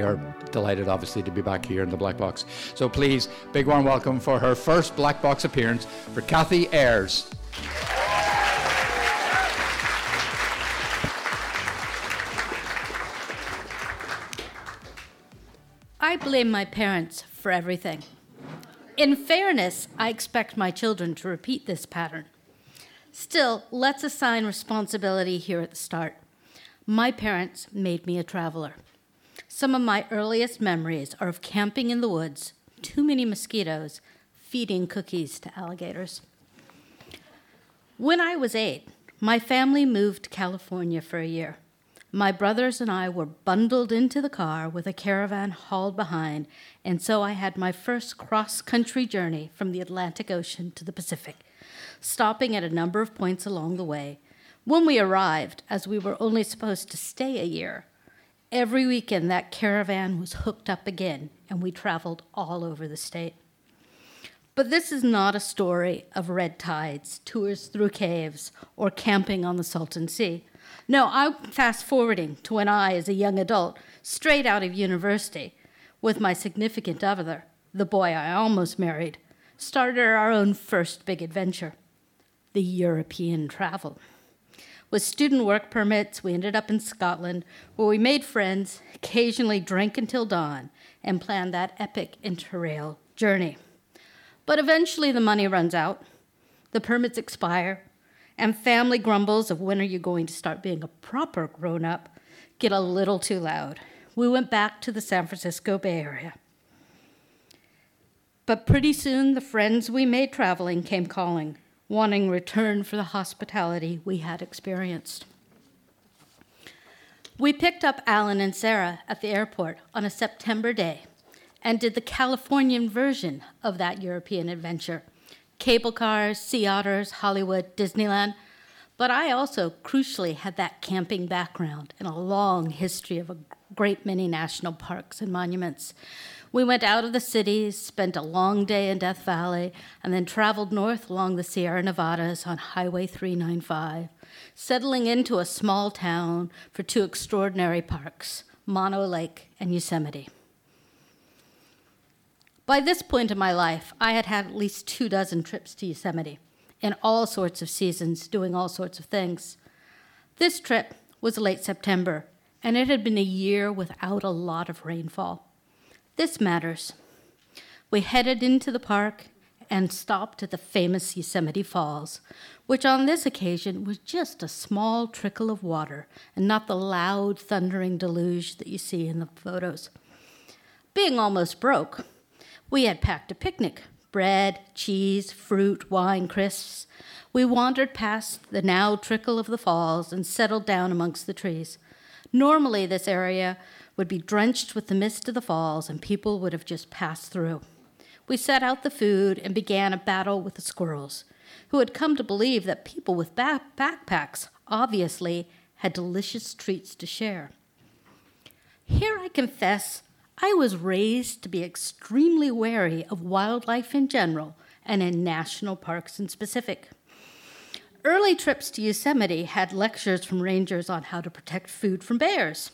we are delighted, obviously, to be back here in the Black Box. So please, big warm welcome for her first Black Box appearance for Kathy Ayers. I blame my parents for everything. In fairness, I expect my children to repeat this pattern. Still, let's assign responsibility here at the start. My parents made me a traveler. Some of my earliest memories are of camping in the woods, too many mosquitoes, feeding cookies to alligators. When I was eight, my family moved to California for a year. My brothers and I were bundled into the car with a caravan hauled behind, and so I had my first cross country journey from the Atlantic Ocean to the Pacific, stopping at a number of points along the way. When we arrived, as we were only supposed to stay a year, every weekend that caravan was hooked up again, and we traveled all over the state. But this is not a story of red tides, tours through caves, or camping on the Salton Sea. No, I'm fast forwarding to when I, as a young adult, straight out of university, with my significant other, the boy I almost married, started our own first big adventure the European travel. With student work permits, we ended up in Scotland, where we made friends, occasionally drank until dawn, and planned that epic interrail journey. But eventually the money runs out, the permits expire, and family grumbles of when are you going to start being a proper grown up get a little too loud. We went back to the San Francisco Bay Area. But pretty soon the friends we made traveling came calling, wanting return for the hospitality we had experienced. We picked up Alan and Sarah at the airport on a September day and did the Californian version of that European adventure cable cars, sea otters, Hollywood, Disneyland. But I also crucially had that camping background and a long history of a great many national parks and monuments. We went out of the cities, spent a long day in Death Valley, and then traveled north along the Sierra Nevadas on Highway 395, settling into a small town for two extraordinary parks, Mono Lake and Yosemite. By this point in my life, I had had at least two dozen trips to Yosemite in all sorts of seasons, doing all sorts of things. This trip was late September, and it had been a year without a lot of rainfall. This matters. We headed into the park and stopped at the famous Yosemite Falls, which on this occasion was just a small trickle of water and not the loud, thundering deluge that you see in the photos. Being almost broke, we had packed a picnic bread, cheese, fruit, wine, crisps. We wandered past the now trickle of the falls and settled down amongst the trees. Normally, this area would be drenched with the mist of the falls, and people would have just passed through. We set out the food and began a battle with the squirrels, who had come to believe that people with back- backpacks obviously had delicious treats to share. Here I confess I was raised to be extremely wary of wildlife in general and in national parks in specific. Early trips to Yosemite had lectures from rangers on how to protect food from bears.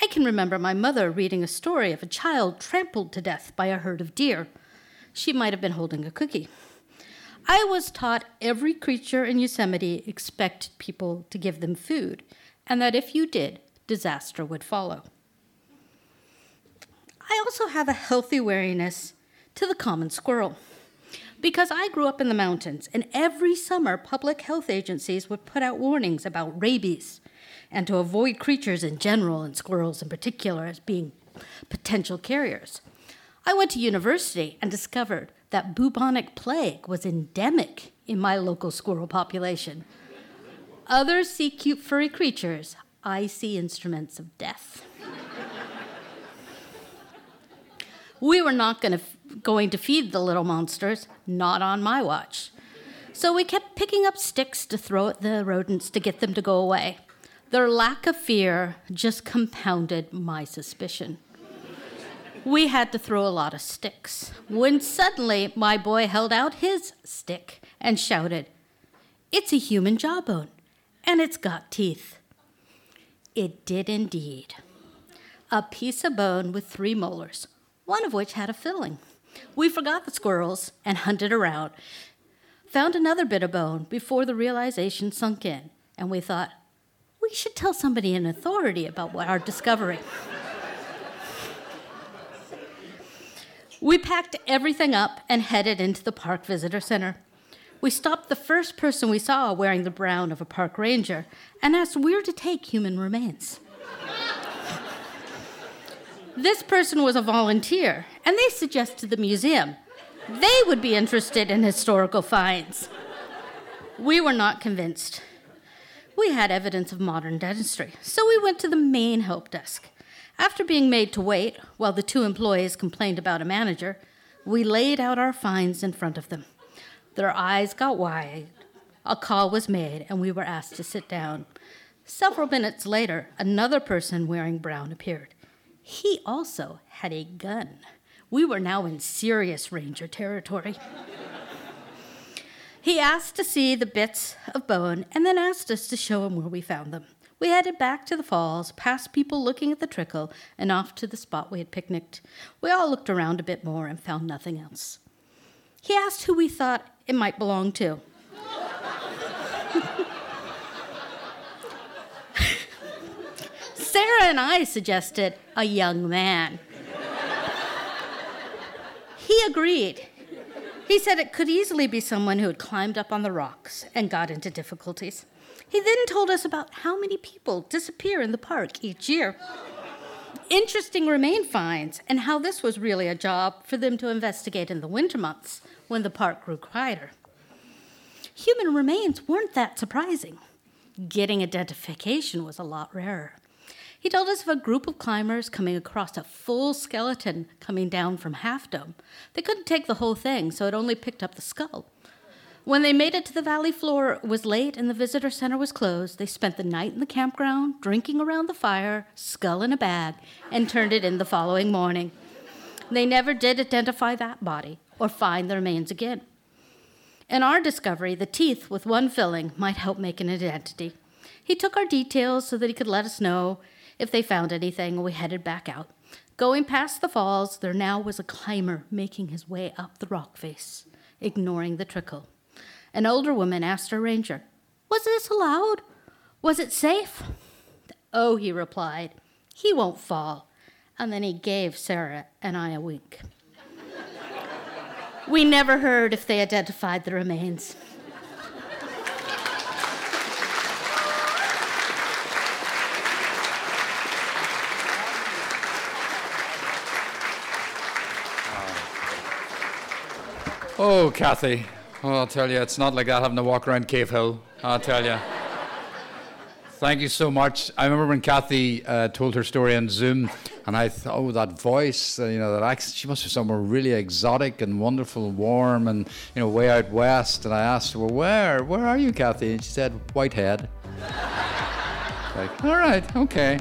I can remember my mother reading a story of a child trampled to death by a herd of deer. She might have been holding a cookie. I was taught every creature in Yosemite expected people to give them food, and that if you did, disaster would follow. I also have a healthy wariness to the common squirrel. Because I grew up in the mountains, and every summer public health agencies would put out warnings about rabies and to avoid creatures in general and squirrels in particular as being potential carriers. I went to university and discovered that bubonic plague was endemic in my local squirrel population. Others see cute furry creatures, I see instruments of death. We were not going to, going to feed the little monsters, not on my watch. So we kept picking up sticks to throw at the rodents to get them to go away. Their lack of fear just compounded my suspicion. We had to throw a lot of sticks when suddenly my boy held out his stick and shouted, It's a human jawbone, and it's got teeth. It did indeed. a piece of bone with three molars, one of which had a filling. We forgot the squirrels and hunted around, found another bit of bone before the realization sunk in, and we thought, we should tell somebody in authority about our discovery. we packed everything up and headed into the park visitor center. We stopped the first person we saw wearing the brown of a park ranger and asked where to take human remains. This person was a volunteer, and they suggested the museum. They would be interested in historical finds. We were not convinced. We had evidence of modern dentistry, so we went to the main help desk. After being made to wait while the two employees complained about a manager, we laid out our finds in front of them. Their eyes got wide. A call was made, and we were asked to sit down. Several minutes later, another person wearing brown appeared. He also had a gun. We were now in serious ranger territory. he asked to see the bits of bone and then asked us to show him where we found them. We headed back to the falls, past people looking at the trickle, and off to the spot we had picnicked. We all looked around a bit more and found nothing else. He asked who we thought it might belong to. Sarah and I suggested a young man. He agreed. He said it could easily be someone who had climbed up on the rocks and got into difficulties. He then told us about how many people disappear in the park each year. Interesting remain finds, and how this was really a job for them to investigate in the winter months when the park grew quieter. Human remains weren't that surprising. Getting identification was a lot rarer. He told us of a group of climbers coming across a full skeleton coming down from Half Dome. They couldn't take the whole thing, so it only picked up the skull. When they made it to the valley floor, it was late and the visitor center was closed. They spent the night in the campground, drinking around the fire, skull in a bag, and turned it in the following morning. They never did identify that body or find the remains again. In our discovery, the teeth with one filling might help make an identity. He took our details so that he could let us know if they found anything, we headed back out. Going past the falls, there now was a climber making his way up the rock face, ignoring the trickle. An older woman asked her ranger, Was this allowed? Was it safe? Oh, he replied, he won't fall. And then he gave Sarah and I a wink. We never heard if they identified the remains. Oh, Kathy. I'll tell you, it's not like that having to walk around Cave Hill. I'll tell you. Thank you so much. I remember when Kathy uh, told her story on Zoom, and I thought, oh, that voice, uh, you know, that accent, she must be somewhere really exotic and wonderful, warm, and, you know, way out west. And I asked her, well, where? Where are you, Kathy? And she said, Whitehead. like, all right, okay.